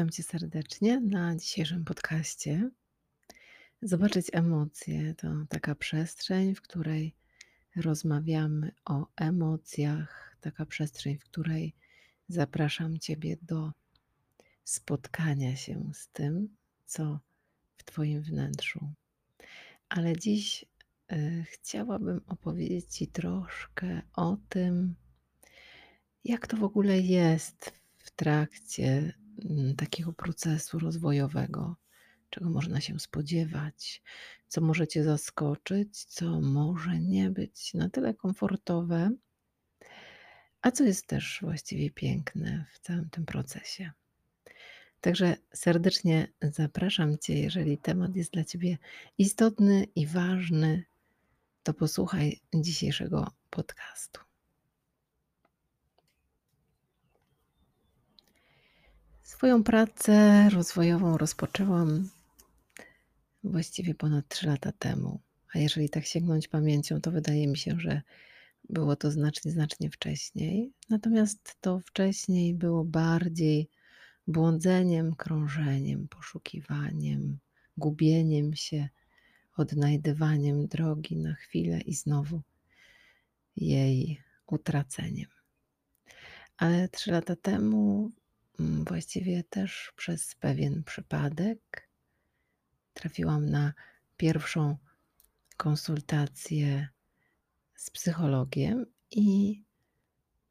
Witam Cię serdecznie na dzisiejszym podcaście. Zobaczyć emocje to taka przestrzeń, w której rozmawiamy o emocjach, taka przestrzeń, w której zapraszam Ciebie do spotkania się z tym, co w Twoim wnętrzu. Ale dziś y, chciałabym opowiedzieć Ci troszkę o tym, jak to w ogóle jest w trakcie takiego procesu rozwojowego, czego można się spodziewać, co może Cię zaskoczyć, co może nie być na tyle komfortowe, a co jest też właściwie piękne w całym tym procesie. Także serdecznie zapraszam Cię, jeżeli temat jest dla Ciebie istotny i ważny, to posłuchaj dzisiejszego podcastu. Swoją pracę rozwojową rozpoczęłam właściwie ponad 3 lata temu. A jeżeli tak sięgnąć pamięcią, to wydaje mi się, że było to znacznie, znacznie wcześniej. Natomiast to wcześniej było bardziej błądzeniem, krążeniem, poszukiwaniem, gubieniem się, odnajdywaniem drogi na chwilę i znowu jej utraceniem. Ale trzy lata temu właściwie też przez pewien przypadek trafiłam na pierwszą konsultację z psychologiem i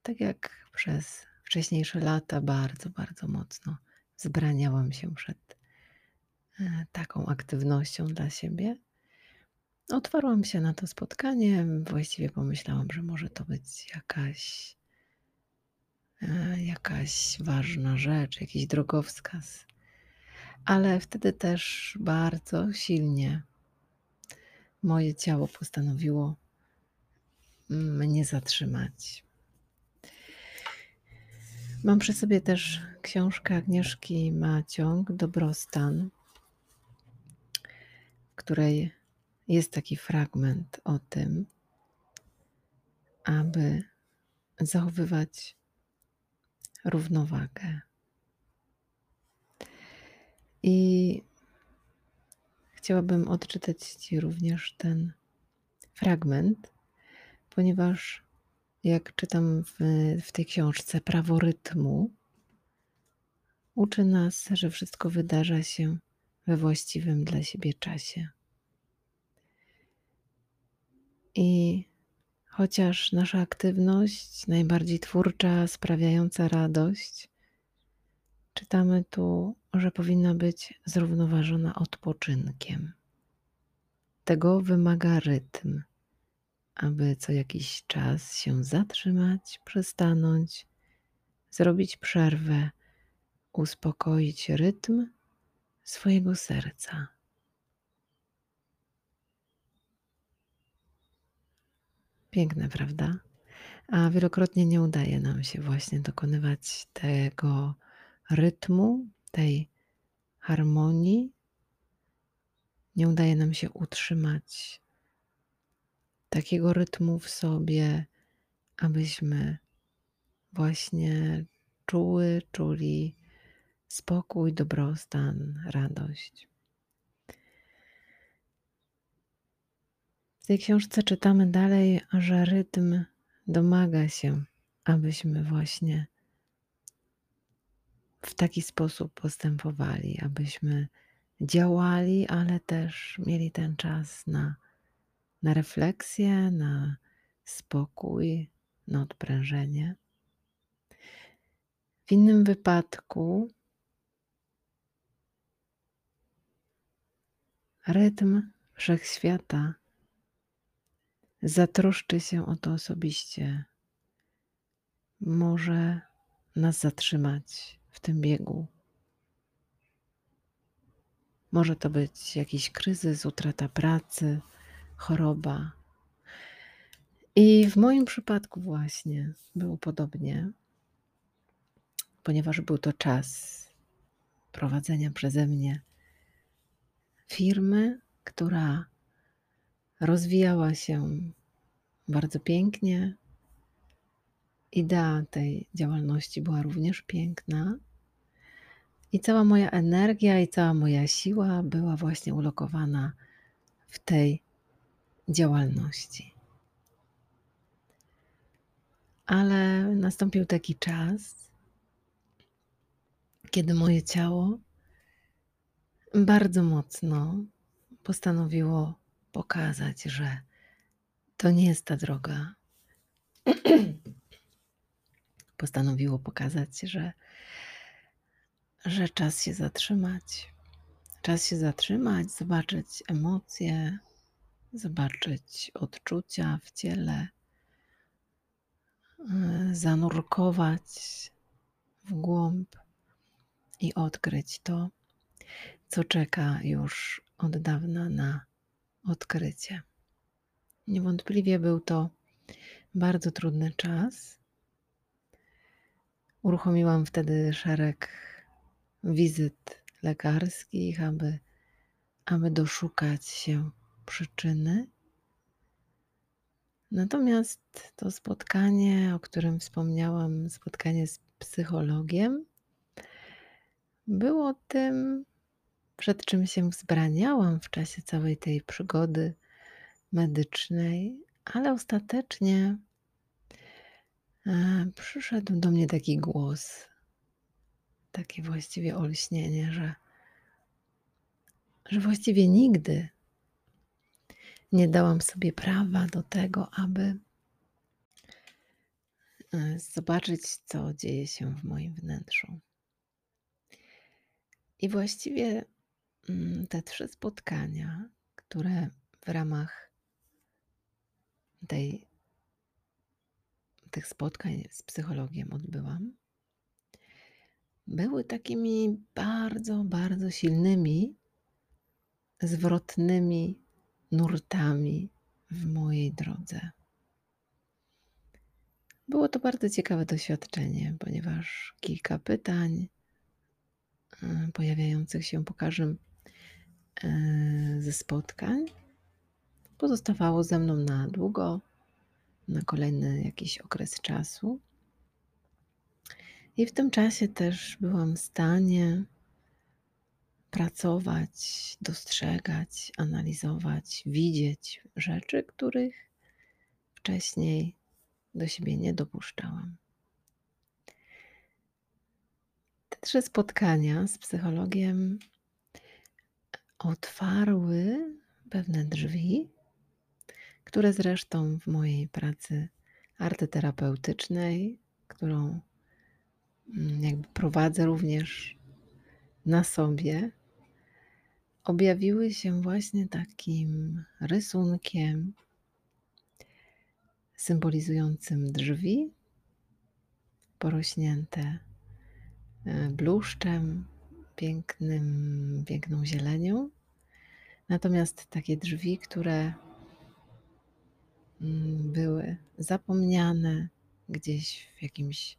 tak jak przez wcześniejsze lata bardzo, bardzo mocno zbraniałam się przed e, taką aktywnością dla siebie. Otwarłam się na to spotkanie. Właściwie pomyślałam, że może to być jakaś jakaś ważna rzecz, jakiś drogowskaz. Ale wtedy też bardzo silnie moje ciało postanowiło mnie zatrzymać. Mam przy sobie też książkę Agnieszki Maciąg, Dobrostan, w której jest taki fragment o tym, aby zachowywać równowagę. I chciałabym odczytać Ci również ten fragment, ponieważ jak czytam w, w tej książce Prawo rytmu, uczy nas, że wszystko wydarza się we właściwym dla siebie czasie. I Chociaż nasza aktywność, najbardziej twórcza, sprawiająca radość, czytamy tu, że powinna być zrównoważona odpoczynkiem. Tego wymaga rytm, aby co jakiś czas się zatrzymać, przystanąć, zrobić przerwę, uspokoić rytm swojego serca. Piękne, prawda? A wielokrotnie nie udaje nam się właśnie dokonywać tego rytmu, tej harmonii. Nie udaje nam się utrzymać takiego rytmu w sobie, abyśmy właśnie czuły, czuli spokój, dobrostan, radość. Tej książce czytamy dalej, że rytm domaga się, abyśmy właśnie w taki sposób postępowali, abyśmy działali, ale też mieli ten czas na, na refleksję, na spokój, na odprężenie. W innym wypadku rytm wszechświata zatroszczy się o to osobiście, może nas zatrzymać w tym biegu. Może to być jakiś kryzys, utrata pracy, choroba. I w moim przypadku właśnie było podobnie, ponieważ był to czas prowadzenia przeze mnie firmy, która rozwijała się bardzo pięknie. Idea tej działalności była również piękna, I cała moja energia i cała moja siła była właśnie ulokowana w tej działalności. Ale nastąpił taki czas, kiedy moje ciało bardzo mocno postanowiło pokazać, że to nie jest ta droga. Postanowiło pokazać, że, że czas się zatrzymać. Czas się zatrzymać, zobaczyć emocje, zobaczyć odczucia w ciele, e, zanurkować w głąb i odkryć to, co czeka już od dawna na odkrycie. Niewątpliwie był to bardzo trudny czas. Uruchomiłam wtedy szereg wizyt lekarskich, aby, aby doszukać się przyczyny. Natomiast to spotkanie, o którym wspomniałam, spotkanie z psychologiem, było tym, przed czym się wzbraniałam w czasie całej tej przygody medycznej, ale ostatecznie e, przyszedł do mnie taki głos, takie właściwie olśnienie, że, że właściwie nigdy nie dałam sobie prawa do tego, aby e, zobaczyć, co dzieje się w moim wnętrzu. I właściwie te trzy spotkania, które w ramach tej, tych spotkań z psychologiem odbyłam, były takimi bardzo, bardzo silnymi, zwrotnymi nurtami w mojej drodze. Było to bardzo ciekawe doświadczenie, ponieważ kilka pytań e, pojawiających się po każdym ze spotkań pozostawało ze mną na długo, na kolejny jakiś okres czasu. I w tym czasie też byłam w stanie pracować, dostrzegać, analizować, widzieć rzeczy, których wcześniej do siebie nie dopuszczałam. Te trzy spotkania z psychologiem otwarły pewne drzwi, które zresztą w mojej pracy artyterapeutycznej, którą mm, jakby prowadzę również na sobie, objawiły się właśnie takim rysunkiem symbolizującym drzwi porośnięte e, bluszczem, pięknym, piękną zielenią. Natomiast takie drzwi, które mm, były zapomniane gdzieś w jakimś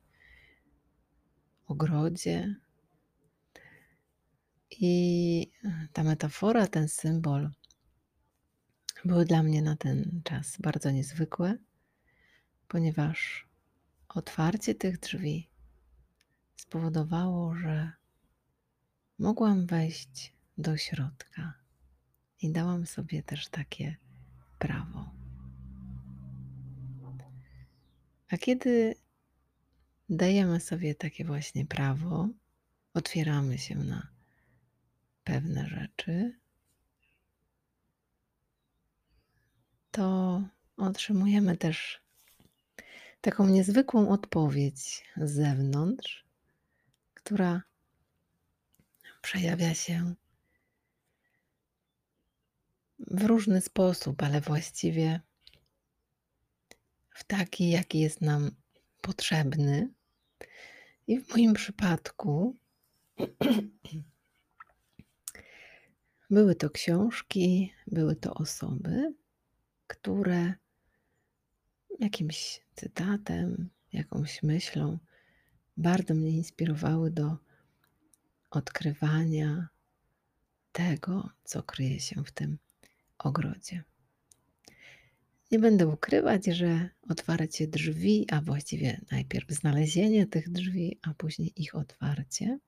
ogrodzie, i ta metafora, ten symbol były dla mnie na ten czas bardzo niezwykłe, ponieważ otwarcie tych drzwi spowodowało, że mogłam wejść do środka i dałam sobie też takie prawo. A kiedy dajemy sobie takie właśnie prawo, otwieramy się na pewne rzeczy, to otrzymujemy też taką niezwykłą odpowiedź z zewnątrz, która przejawia się w różny sposób, ale właściwie w taki, jaki jest nam potrzebny. I w moim przypadku Były to książki, były to osoby, które jakimś cytatem, jakąś myślą bardzo mnie inspirowały do odkrywania tego, co kryje się w tym ogrodzie. Nie będę ukrywać, że otwarcie drzwi, a właściwie najpierw znalezienie tych drzwi, a później ich otwarcie,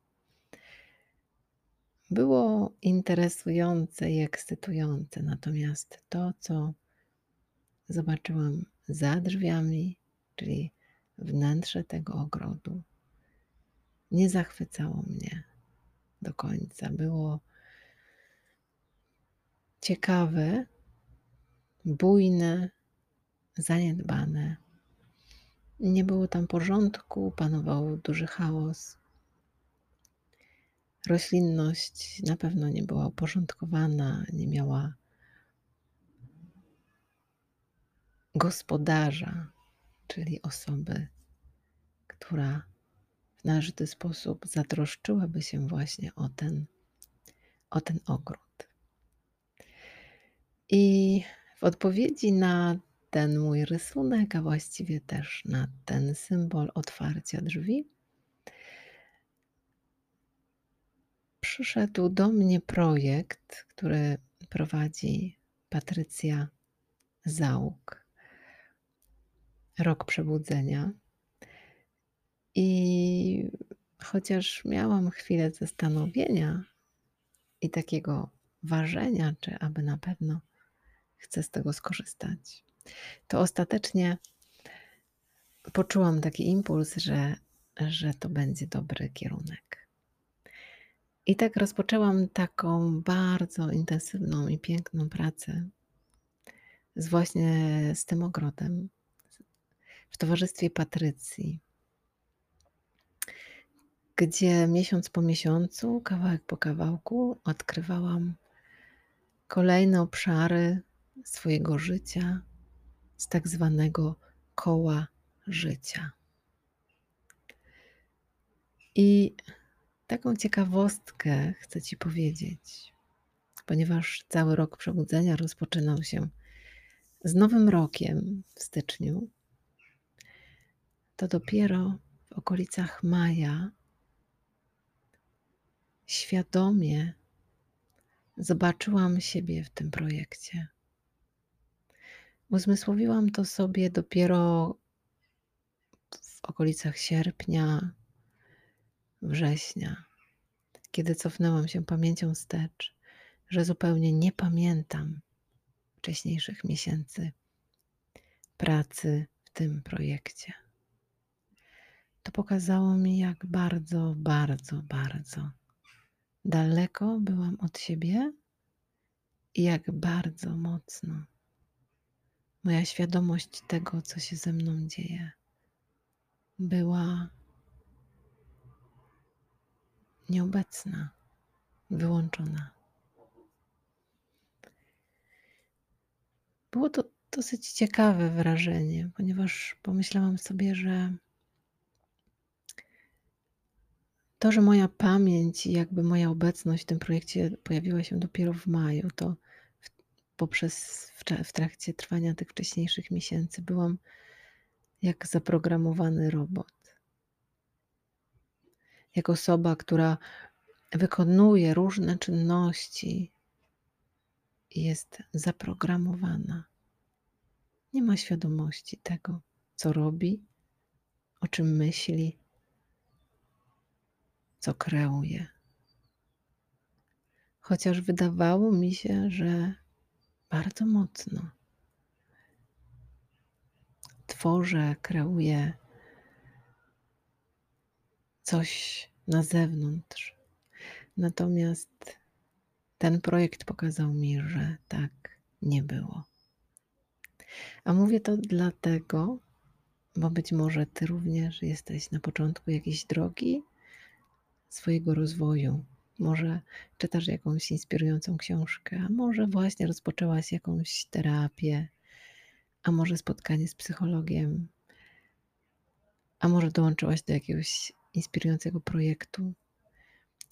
było interesujące i ekscytujące, natomiast to, co zobaczyłam za drzwiami, czyli wnętrze tego ogrodu, nie zachwycało mnie do końca. Było ciekawe, bujne, zaniedbane. Nie było tam porządku, panował duży chaos. Roślinność na pewno nie była uporządkowana, nie miała gospodarza, czyli osoby, która należyty sposób zatroszczyłaby się właśnie o ten, o ten ogród. I w odpowiedzi na ten mój rysunek, a właściwie też na ten symbol otwarcia drzwi, przyszedł do mnie projekt, który prowadzi Patrycja Załuk. Rok Przebudzenia. I chociaż miałam chwilę zastanowienia i takiego ważenia, czy aby na pewno chcę z tego skorzystać, to ostatecznie poczułam taki impuls, że, że to będzie dobry kierunek. I tak rozpoczęłam taką bardzo intensywną i piękną pracę z właśnie z tym ogrodem w towarzystwie Patrycji, gdzie miesiąc po miesiącu, kawałek po kawałku odkrywałam kolejne obszary swojego życia z tak zwanego koła życia. I taką ciekawostkę chcę Ci powiedzieć, ponieważ cały rok przebudzenia rozpoczynał się z Nowym Rokiem w styczniu, to dopiero w okolicach maja świadomie zobaczyłam siebie w tym projekcie. Uzmysłowiłam to sobie dopiero w okolicach sierpnia, września, kiedy cofnęłam się pamięcią wstecz, że zupełnie nie pamiętam wcześniejszych miesięcy pracy w tym projekcie. To pokazało mi, jak bardzo, bardzo, bardzo daleko byłam od siebie i jak bardzo mocno moja świadomość tego, co się ze mną dzieje, była nieobecna, wyłączona. Było to dosyć ciekawe wrażenie, ponieważ pomyślałam sobie, że to, że moja pamięć i jakby moja obecność w tym projekcie pojawiła się dopiero w maju, to w, poprzez w, w trakcie trwania tych wcześniejszych miesięcy byłam jak zaprogramowany robot. Jak osoba, która wykonuje różne czynności i jest zaprogramowana. Nie ma świadomości tego, co robi, o czym myśli, co kreuje. Chociaż wydawało mi się, że bardzo mocno tworzę, kreuję coś na zewnątrz. Natomiast ten projekt pokazał mi, że tak nie było. A mówię to dlatego, bo być może Ty również jesteś na początku jakiejś drogi swojego rozwoju. Może czytasz jakąś inspirującą książkę, a może właśnie rozpoczęłaś jakąś terapię, a może spotkanie z psychologiem, a może dołączyłaś do jakiegoś inspirującego projektu,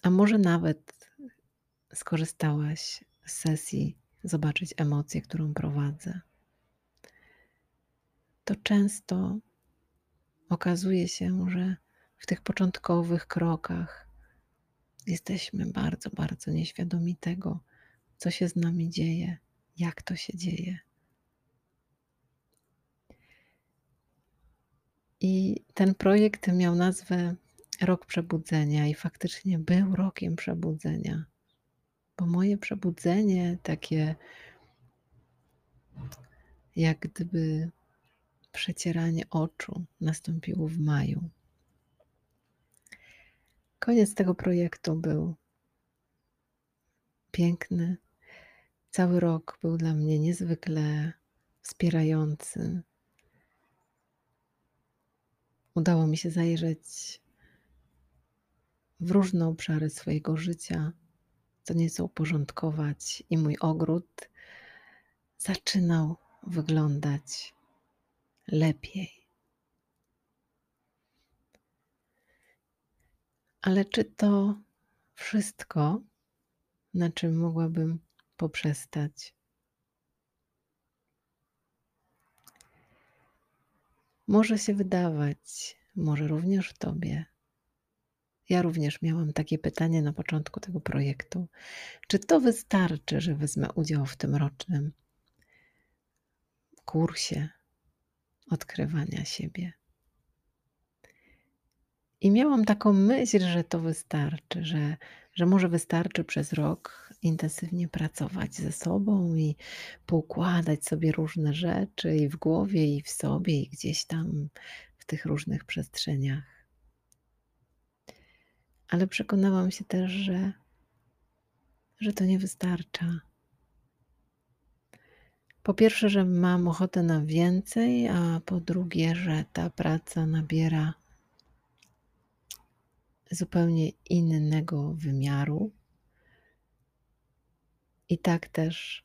a może nawet skorzystałaś z sesji zobaczyć emocję, którą prowadzę. To często okazuje się, że w tych początkowych krokach jesteśmy bardzo, bardzo nieświadomi tego, co się z nami dzieje, jak to się dzieje. I ten projekt miał nazwę Rok Przebudzenia, i faktycznie był rokiem przebudzenia. bo moje przebudzenie, takie jak gdyby przecieranie oczu, nastąpiło w maju. Koniec tego projektu był piękny. Cały rok był dla mnie niezwykle wspierający. Udało mi się zajrzeć w różne obszary swojego życia, co nieco uporządkować, i mój ogród zaczynał wyglądać lepiej. Ale czy to wszystko, na czym mogłabym poprzestać? Może się wydawać, może również Tobie. Ja również miałam takie pytanie na początku tego projektu. Czy to wystarczy, że wezmę udział w tym rocznym kursie odkrywania siebie? I miałam taką myśl, że to wystarczy, że, że może wystarczy przez rok intensywnie pracować ze sobą i poukładać sobie różne rzeczy i w głowie, i w sobie, i gdzieś tam w tych różnych przestrzeniach. Ale przekonałam się też, że, że to nie wystarcza. Po pierwsze, że mam ochotę na więcej, a po drugie, że ta praca nabiera zupełnie innego wymiaru. I tak też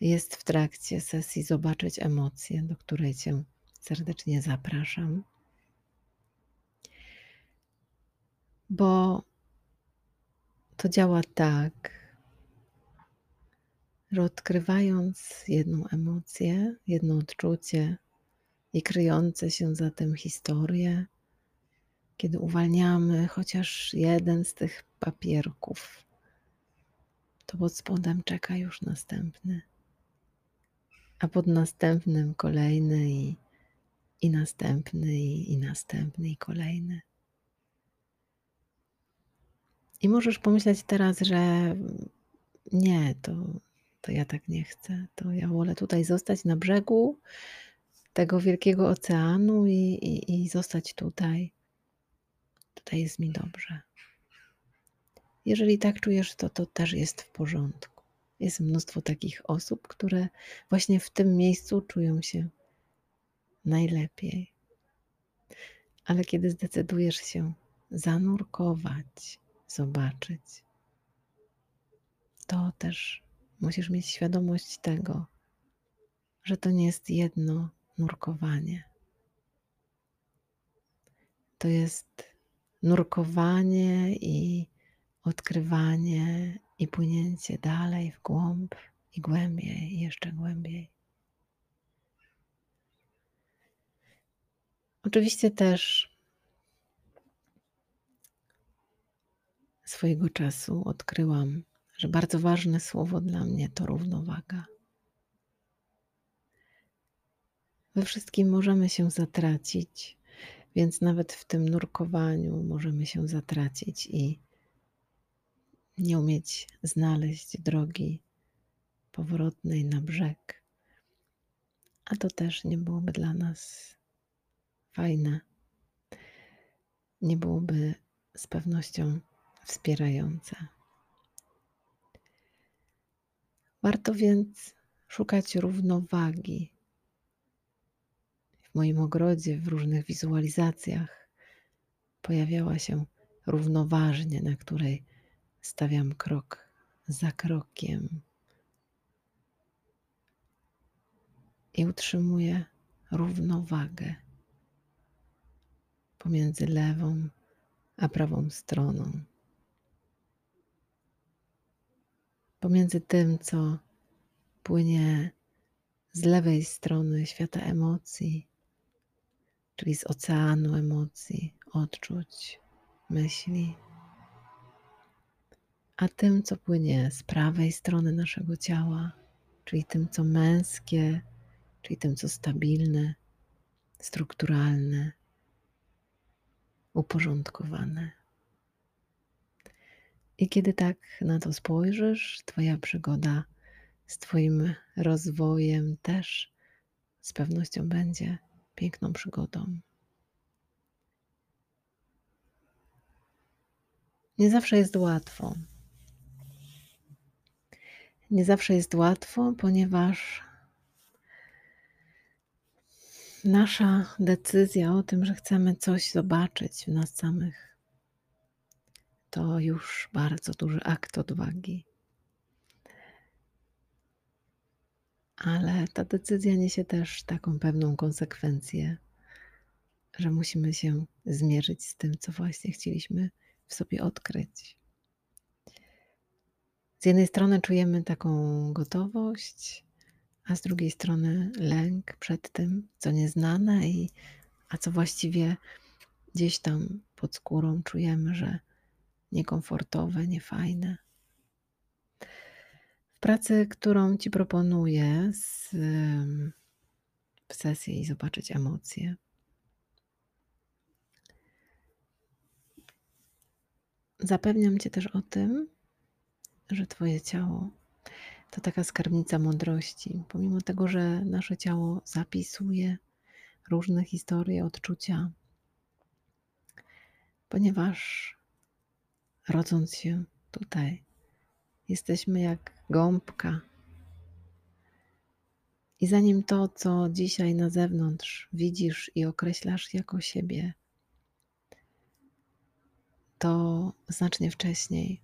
jest w trakcie sesji Zobaczyć emocje, do której Cię serdecznie zapraszam. Bo to działa tak, że odkrywając jedną emocję, jedno odczucie i kryjące się za tym historię, kiedy uwalniamy chociaż jeden z tych papierków, to pod spodem czeka już następny, a pod następnym kolejny i, i następny i, i następny i kolejny. I możesz pomyśleć teraz, że nie, to, to ja tak nie chcę. To ja wolę tutaj zostać na brzegu tego wielkiego oceanu i, i, i zostać tutaj tutaj jest mi dobrze. Jeżeli tak czujesz, to to też jest w porządku. Jest mnóstwo takich osób, które właśnie w tym miejscu czują się najlepiej. Ale kiedy zdecydujesz się zanurkować, zobaczyć, to też musisz mieć świadomość tego, że to nie jest jedno nurkowanie. To jest nurkowanie i odkrywanie i płynięcie dalej w głąb i głębiej, jeszcze głębiej. Oczywiście też swojego czasu odkryłam, że bardzo ważne słowo dla mnie to równowaga. We wszystkim możemy się zatracić, więc nawet w tym nurkowaniu możemy się zatracić i nie umieć znaleźć drogi powrotnej na brzeg. A to też nie byłoby dla nas fajne. Nie byłoby z pewnością wspierające. Warto więc szukać równowagi w moim ogrodzie, w różnych wizualizacjach pojawiała się równoważnie, na której stawiam krok za krokiem i utrzymuję równowagę pomiędzy lewą a prawą stroną. Pomiędzy tym, co płynie z lewej strony świata emocji, czyli z oceanu emocji, odczuć, myśli, a tym, co płynie z prawej strony naszego ciała, czyli tym, co męskie, czyli tym, co stabilne, strukturalne, uporządkowane. I kiedy tak na to spojrzysz, Twoja przygoda z Twoim rozwojem też z pewnością będzie piękną przygodą. Nie zawsze jest łatwo. Nie zawsze jest łatwo, ponieważ nasza decyzja o tym, że chcemy coś zobaczyć w nas samych, to już bardzo duży akt odwagi. Ale ta decyzja niesie też taką pewną konsekwencję, że musimy się zmierzyć z tym, co właśnie chcieliśmy w sobie odkryć. Z jednej strony czujemy taką gotowość, a z drugiej strony lęk przed tym, co nieznane i a co właściwie gdzieś tam pod skórą czujemy, że niekomfortowe, niefajne. Pracy, którą Ci proponuję z, w sesji i zobaczyć emocje, Zapewniam Cię też o tym, że Twoje ciało to taka skarbnica mądrości. Pomimo tego, że nasze ciało zapisuje różne historie, odczucia, ponieważ rodząc się tutaj, jesteśmy jak gąbka. I zanim to, co dzisiaj na zewnątrz widzisz i określasz jako siebie, to znacznie wcześniej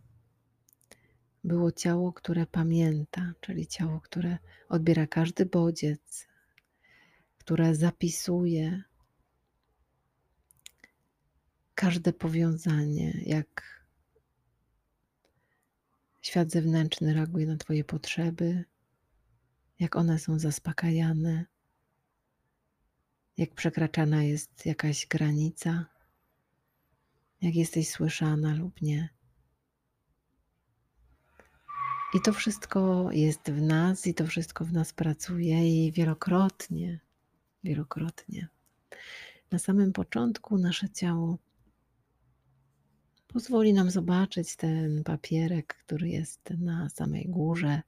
było ciało, które pamięta, czyli ciało, które odbiera każdy bodziec, które zapisuje każde powiązanie, jak świat zewnętrzny reaguje na Twoje potrzeby, jak one są zaspokajane, jak przekraczana jest jakaś granica jak jesteś słyszana lub nie. I to wszystko jest w nas, i to wszystko w nas pracuje, i wielokrotnie, wielokrotnie. Na samym początku nasze ciało pozwoli nam zobaczyć ten papierek, który jest na samej górze,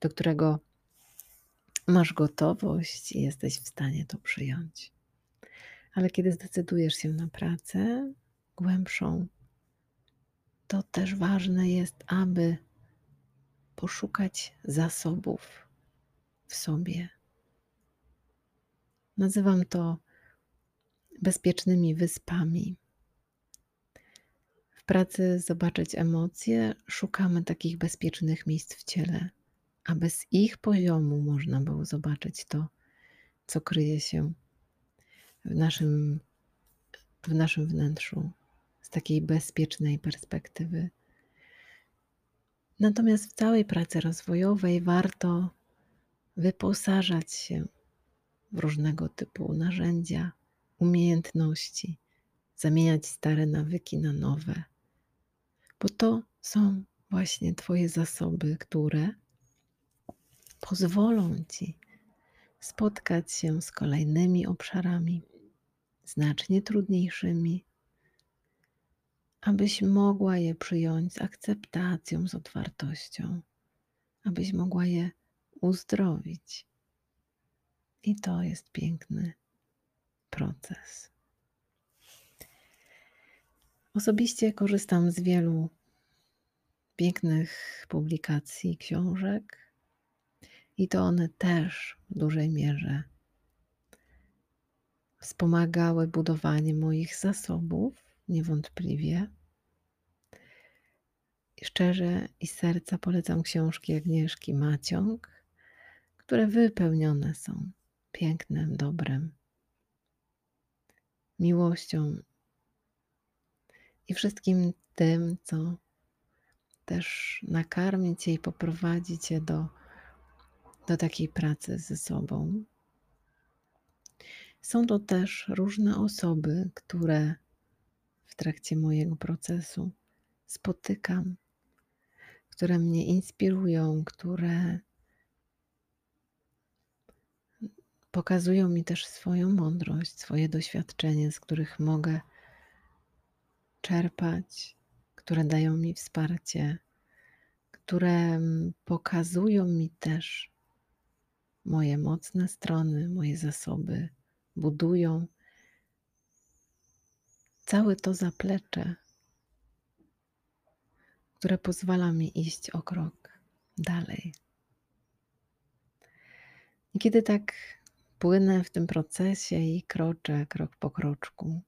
do którego masz gotowość i jesteś w stanie to przyjąć. Ale kiedy zdecydujesz się na pracę, głębszą, to też ważne jest, aby poszukać zasobów w sobie. Nazywam to bezpiecznymi wyspami. Pracy zobaczyć emocje, szukamy takich bezpiecznych miejsc w ciele, aby z ich poziomu można było zobaczyć to, co kryje się w naszym, w naszym wnętrzu, z takiej bezpiecznej perspektywy. Natomiast w całej pracy rozwojowej warto wyposażać się w różnego typu narzędzia, umiejętności, zamieniać stare nawyki na nowe, bo to są właśnie Twoje zasoby, które pozwolą Ci spotkać się z kolejnymi obszarami, znacznie trudniejszymi, abyś mogła je przyjąć z akceptacją, z otwartością, abyś mogła je uzdrowić. I to jest piękny proces. Osobiście korzystam z wielu pięknych publikacji, książek, i to one też w dużej mierze wspomagały budowanie moich zasobów niewątpliwie. Szczerze i serca polecam książki Agnieszki Maciąg, które wypełnione są pięknem, dobrem, miłością i wszystkim tym, co też nakarmi Cię i poprowadzi Cię do, do takiej pracy ze sobą. Są to też różne osoby, które w trakcie mojego procesu spotykam, które mnie inspirują, które pokazują mi też swoją mądrość, swoje doświadczenie, z których mogę czerpać, które dają mi wsparcie, które mm, pokazują mi też moje mocne strony, moje zasoby, budują całe to zaplecze, które pozwala mi iść o krok dalej. I kiedy tak płynę w tym procesie i kroczę krok po kroczku,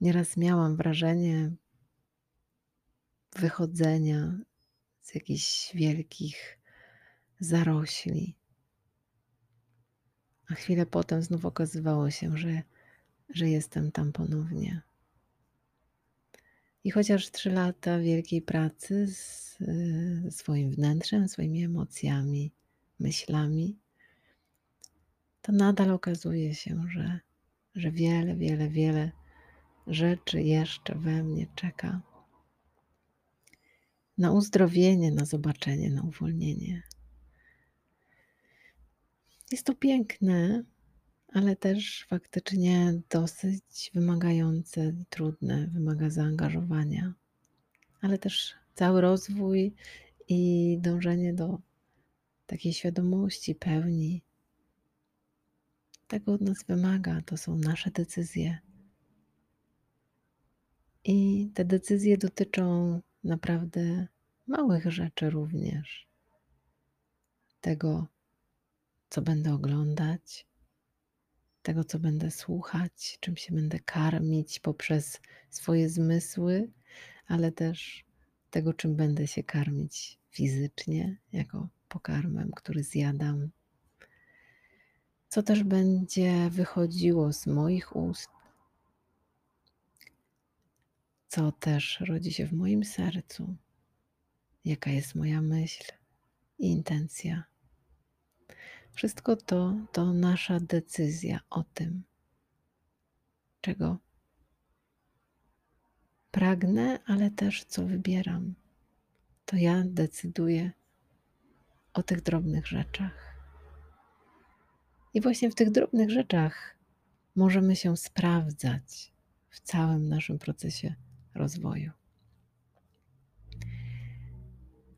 nieraz miałam wrażenie wychodzenia z jakichś wielkich zarośli. A chwilę potem znów okazywało się, że, że jestem tam ponownie. I chociaż trzy lata wielkiej pracy z, ze swoim wnętrzem, swoimi emocjami, myślami, to nadal okazuje się, że, że wiele, wiele, wiele rzeczy jeszcze we mnie czeka na uzdrowienie, na zobaczenie, na uwolnienie. Jest to piękne, ale też faktycznie dosyć wymagające i trudne, wymaga zaangażowania, ale też cały rozwój i dążenie do takiej świadomości, pełni. Tego od nas wymaga, to są nasze decyzje. I te decyzje dotyczą naprawdę małych rzeczy również. Tego, co będę oglądać, tego, co będę słuchać, czym się będę karmić poprzez swoje zmysły, ale też tego, czym będę się karmić fizycznie, jako pokarmem, który zjadam. Co też będzie wychodziło z moich ust, co też rodzi się w moim sercu, jaka jest moja myśl i intencja. Wszystko to to nasza decyzja o tym, czego pragnę, ale też co wybieram. To ja decyduję o tych drobnych rzeczach. I właśnie w tych drobnych rzeczach możemy się sprawdzać w całym naszym procesie rozwoju.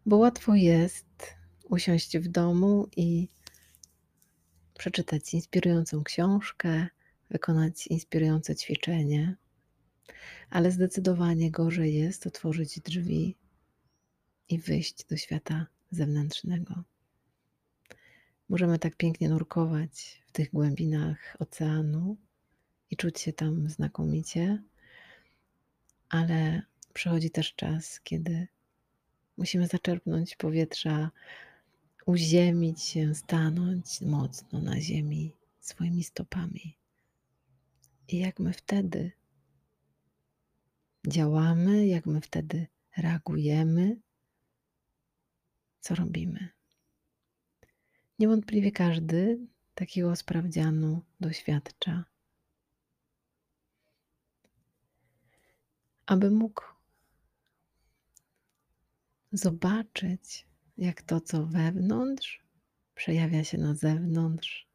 Bo łatwo jest usiąść w domu i przeczytać inspirującą książkę, wykonać inspirujące ćwiczenie, ale zdecydowanie gorzej jest otworzyć drzwi i wyjść do świata zewnętrznego. Możemy tak pięknie nurkować w tych głębinach oceanu i czuć się tam znakomicie, ale przychodzi też czas, kiedy musimy zaczerpnąć powietrza, uziemić się, stanąć mocno na ziemi swoimi stopami. I jak my wtedy działamy, jak my wtedy reagujemy, co robimy. Niewątpliwie każdy takiego sprawdzianu doświadcza. Aby mógł zobaczyć, jak to, co wewnątrz, przejawia się na zewnątrz,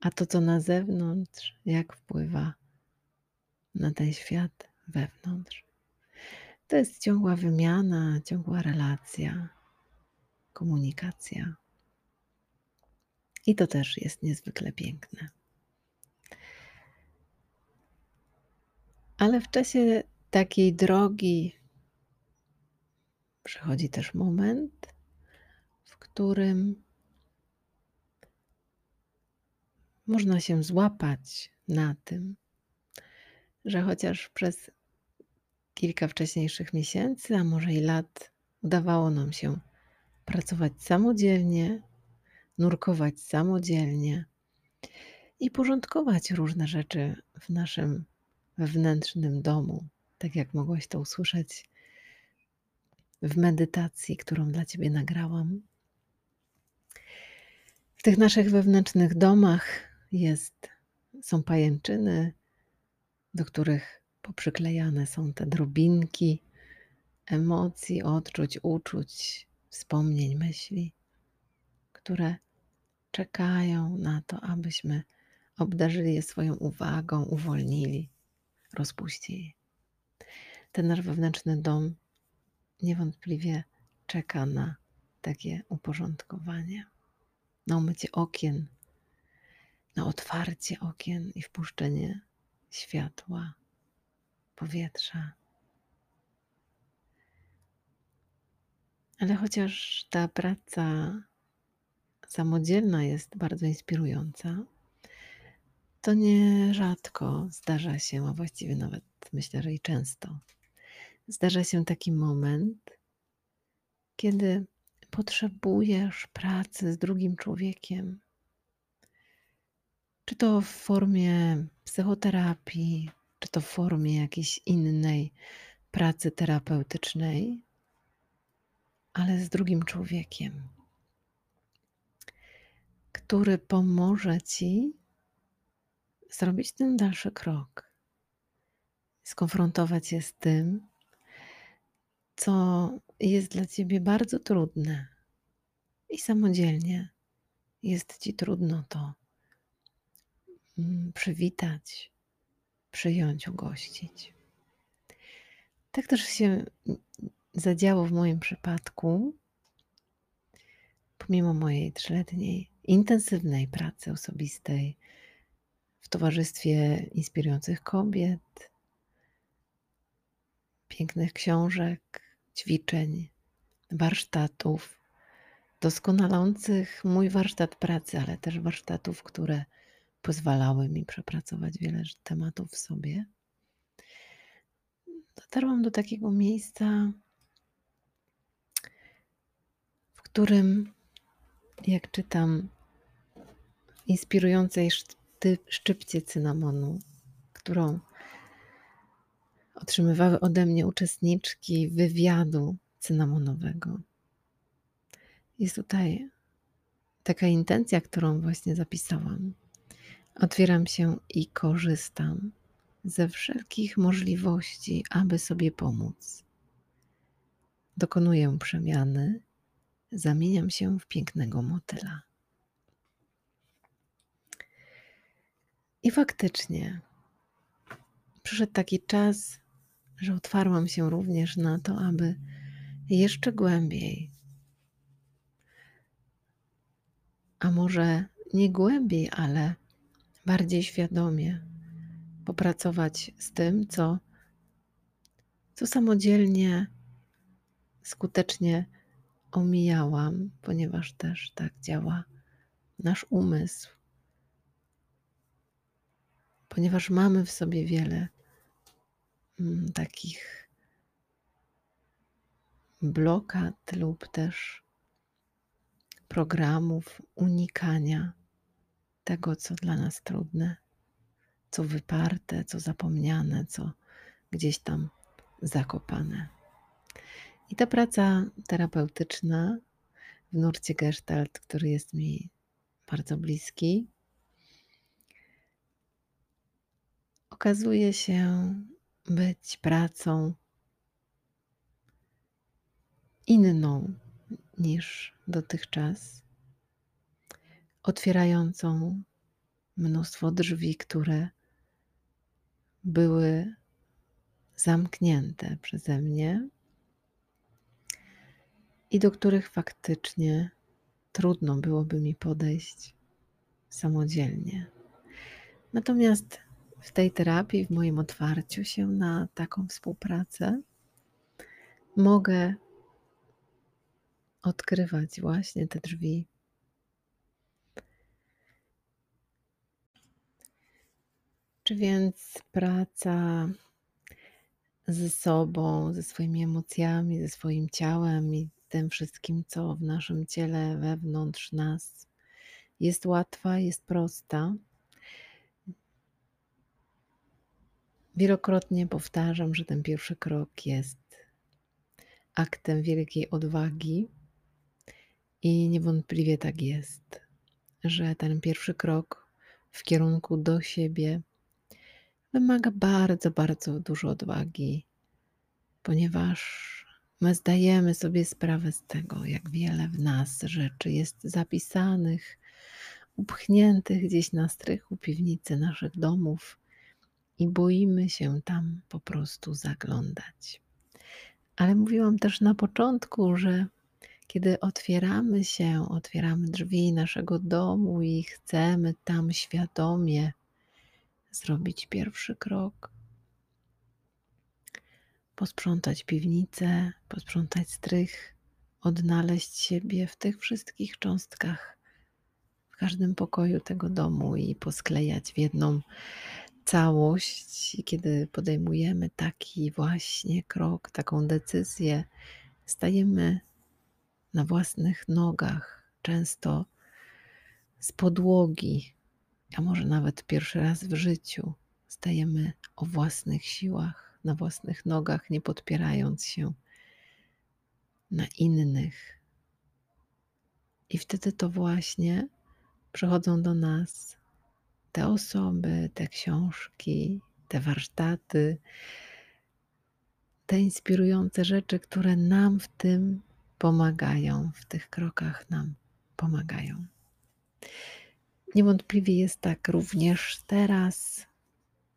a to, co na zewnątrz, jak wpływa na ten świat wewnątrz. To jest ciągła wymiana, ciągła relacja, komunikacja. I to też jest niezwykle piękne. Ale w czasie takiej drogi. Przychodzi też moment, w którym można się złapać na tym, że chociaż przez kilka wcześniejszych miesięcy, a może i lat, udawało nam się pracować samodzielnie, nurkować samodzielnie i porządkować różne rzeczy w naszym wewnętrznym domu, tak jak mogłaś to usłyszeć w medytacji, którą dla Ciebie nagrałam. W tych naszych wewnętrznych domach jest, są pajęczyny, do których poprzyklejane są te drobinki emocji, odczuć, uczuć, wspomnień, myśli, które czekają na to, abyśmy obdarzyli je swoją uwagą, uwolnili, rozpuścili. Ten nasz wewnętrzny dom niewątpliwie czeka na takie uporządkowanie, na umycie okien, na otwarcie okien i wpuszczenie światła, powietrza. Ale chociaż ta praca samodzielna jest bardzo inspirująca, to nierzadko zdarza się, a właściwie nawet myślę, że i często, zdarza się taki moment, kiedy potrzebujesz pracy z drugim człowiekiem, czy to w formie psychoterapii, czy to w formie jakiejś innej pracy terapeutycznej, ale z drugim człowiekiem, który pomoże ci zrobić ten dalszy krok, skonfrontować się z tym, co jest dla ciebie bardzo trudne i samodzielnie jest ci trudno to mm, przywitać, przyjąć, ugościć. Tak też się zadziało w moim przypadku, pomimo mojej trzyletniej intensywnej pracy osobistej w towarzystwie inspirujących kobiet, pięknych książek, ćwiczeń, warsztatów, doskonalących mój warsztat pracy, ale też warsztatów, które pozwalały mi przepracować wiele tematów w sobie. Dotarłam do takiego miejsca, w którym, jak czytam, inspirującej szczypcie cynamonu, którą otrzymywały ode mnie uczestniczki wywiadu cynamonowego. Jest tutaj taka intencja, którą właśnie zapisałam. Otwieram się i korzystam ze wszelkich możliwości, aby sobie pomóc. Dokonuję przemiany, zamieniam się w pięknego motyla. I faktycznie przyszedł taki czas, że otwarłam się również na to, aby jeszcze głębiej, a może nie głębiej, ale bardziej świadomie popracować z tym, co, co samodzielnie, skutecznie omijałam, ponieważ też tak działa nasz umysł, ponieważ mamy w sobie wiele takich blokad lub też programów unikania tego, co dla nas trudne, co wyparte, co zapomniane, co gdzieś tam zakopane. I ta praca terapeutyczna w nurcie Gestalt, który jest mi bardzo bliski, okazuje się być pracą inną niż dotychczas, otwierającą mnóstwo drzwi, które były zamknięte przeze mnie i do których faktycznie trudno byłoby mi podejść samodzielnie. Natomiast w tej terapii, w moim otwarciu się na taką współpracę, mogę odkrywać właśnie te drzwi. Czy więc praca ze sobą, ze swoimi emocjami, ze swoim ciałem i tym wszystkim, co w naszym ciele, wewnątrz nas jest łatwa, jest prosta? Wielokrotnie powtarzam, że ten pierwszy krok jest aktem wielkiej odwagi i niewątpliwie tak jest, że ten pierwszy krok w kierunku do siebie wymaga bardzo, bardzo dużo odwagi, ponieważ my zdajemy sobie sprawę z tego, jak wiele w nas rzeczy jest zapisanych, upchniętych gdzieś na strychu piwnicy naszych domów i boimy się tam po prostu zaglądać. Ale mówiłam też na początku, że kiedy otwieramy się, otwieramy drzwi naszego domu i chcemy tam świadomie zrobić pierwszy krok, posprzątać piwnicę, posprzątać strych, odnaleźć siebie w tych wszystkich cząstkach, w każdym pokoju tego domu i posklejać w jedną całość. Kiedy podejmujemy taki właśnie krok, taką decyzję, stajemy na własnych nogach, często z podłogi, a może nawet pierwszy raz w życiu, stajemy o własnych siłach, na własnych nogach, nie podpierając się na innych. I wtedy to właśnie przychodzą do nas te osoby, te książki, te warsztaty, te inspirujące rzeczy, które nam w tym pomagają, w tych krokach nam pomagają. Niewątpliwie jest tak również teraz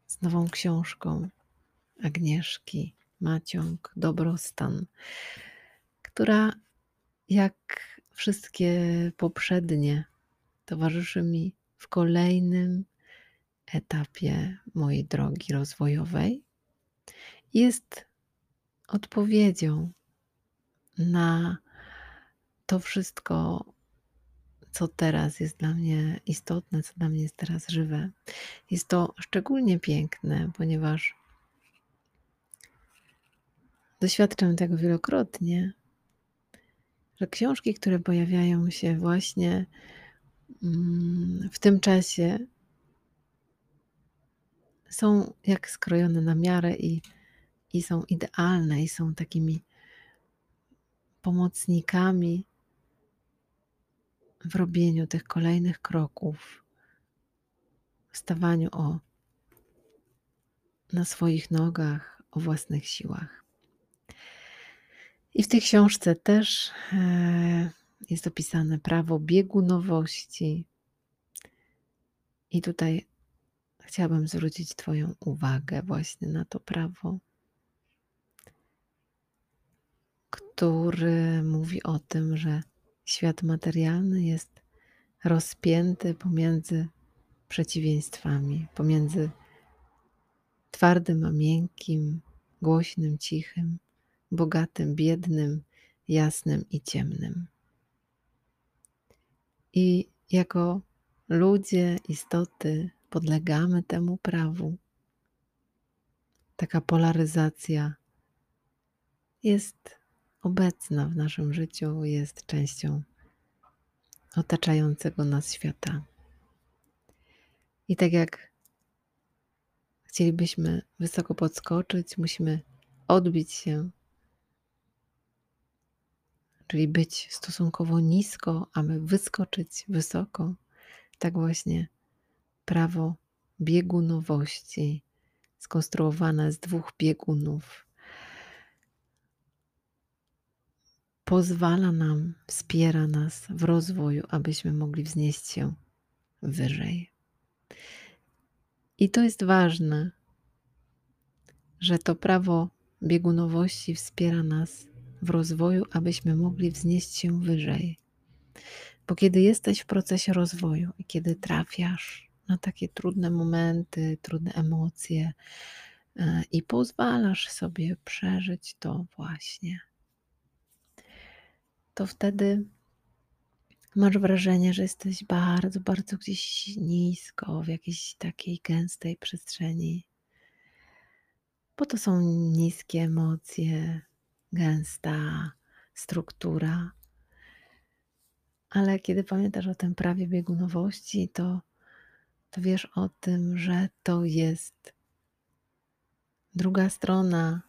z nową książką Agnieszki Maciąg Dobrostan, która jak wszystkie poprzednie towarzyszy mi w kolejnym etapie mojej drogi rozwojowej. Jest odpowiedzią na to wszystko, co teraz jest dla mnie istotne, co dla mnie jest teraz żywe. Jest to szczególnie piękne, ponieważ doświadczam tego wielokrotnie, że książki, które pojawiają się właśnie w tym czasie, są jak skrojone na miarę i, i są idealne, i są takimi pomocnikami w robieniu tych kolejnych kroków, w stawaniu o, na swoich nogach, o własnych siłach. I w tej książce też e, jest opisane prawo biegunowości. I tutaj chciałabym zwrócić Twoją uwagę właśnie na to prawo. który mówi o tym, że świat materialny jest rozpięty pomiędzy przeciwieństwami, pomiędzy twardym a miękkim, głośnym, cichym, bogatym, biednym, jasnym i ciemnym. I jako ludzie, istoty podlegamy temu prawu. Taka polaryzacja jest obecna w naszym życiu, jest częścią otaczającego nas świata. I tak jak chcielibyśmy wysoko podskoczyć, musimy odbić się, czyli być stosunkowo nisko, aby wyskoczyć wysoko. Tak właśnie prawo biegunowości skonstruowane z dwóch biegunów pozwala nam, wspiera nas w rozwoju, abyśmy mogli wznieść się wyżej. I to jest ważne, że to prawo biegunowości wspiera nas w rozwoju, abyśmy mogli wznieść się wyżej. Bo kiedy jesteś w procesie rozwoju i kiedy trafiasz na takie trudne momenty, trudne emocje e, i pozwalasz sobie przeżyć to właśnie to wtedy masz wrażenie, że jesteś bardzo, bardzo gdzieś nisko, w jakiejś takiej gęstej przestrzeni. Bo to są niskie emocje, gęsta struktura. Ale kiedy pamiętasz o tym prawie biegunowości, to, to wiesz o tym, że to jest druga strona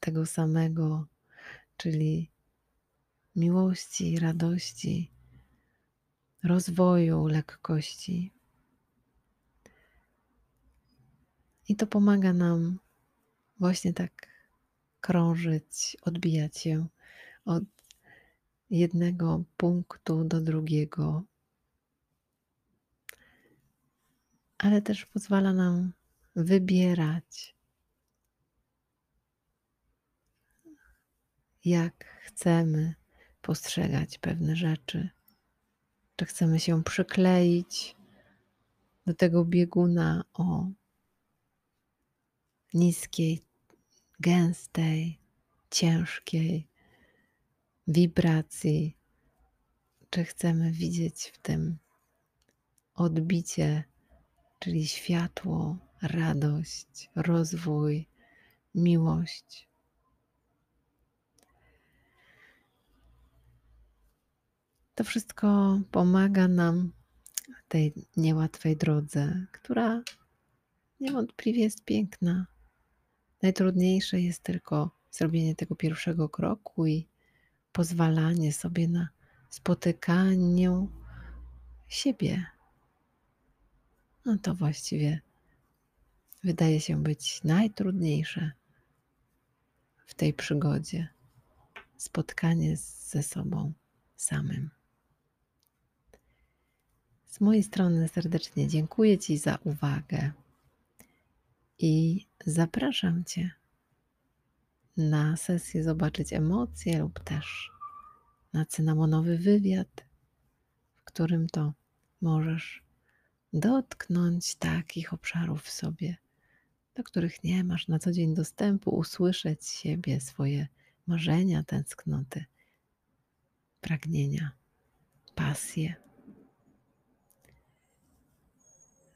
tego samego, czyli miłości, radości, rozwoju, lekkości. I to pomaga nam właśnie tak krążyć, odbijać się od jednego punktu do drugiego, ale też pozwala nam wybierać, jak chcemy postrzegać pewne rzeczy, czy chcemy się przykleić do tego bieguna o niskiej, gęstej, ciężkiej wibracji, czy chcemy widzieć w tym odbicie, czyli światło, radość, rozwój, miłość. To wszystko pomaga nam w tej niełatwej drodze, która niewątpliwie jest piękna. Najtrudniejsze jest tylko zrobienie tego pierwszego kroku i pozwalanie sobie na spotykaniu siebie. No to właściwie wydaje się być najtrudniejsze w tej przygodzie. Spotkanie ze sobą samym. Z mojej strony serdecznie dziękuję Ci za uwagę i zapraszam Cię na sesję zobaczyć emocje lub też na cynamonowy wywiad, w którym to możesz dotknąć takich obszarów w sobie, do których nie masz na co dzień dostępu, usłyszeć siebie, swoje marzenia, tęsknoty, pragnienia, pasje.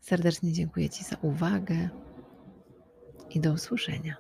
Serdecznie dziękuję Ci za uwagę i do usłyszenia.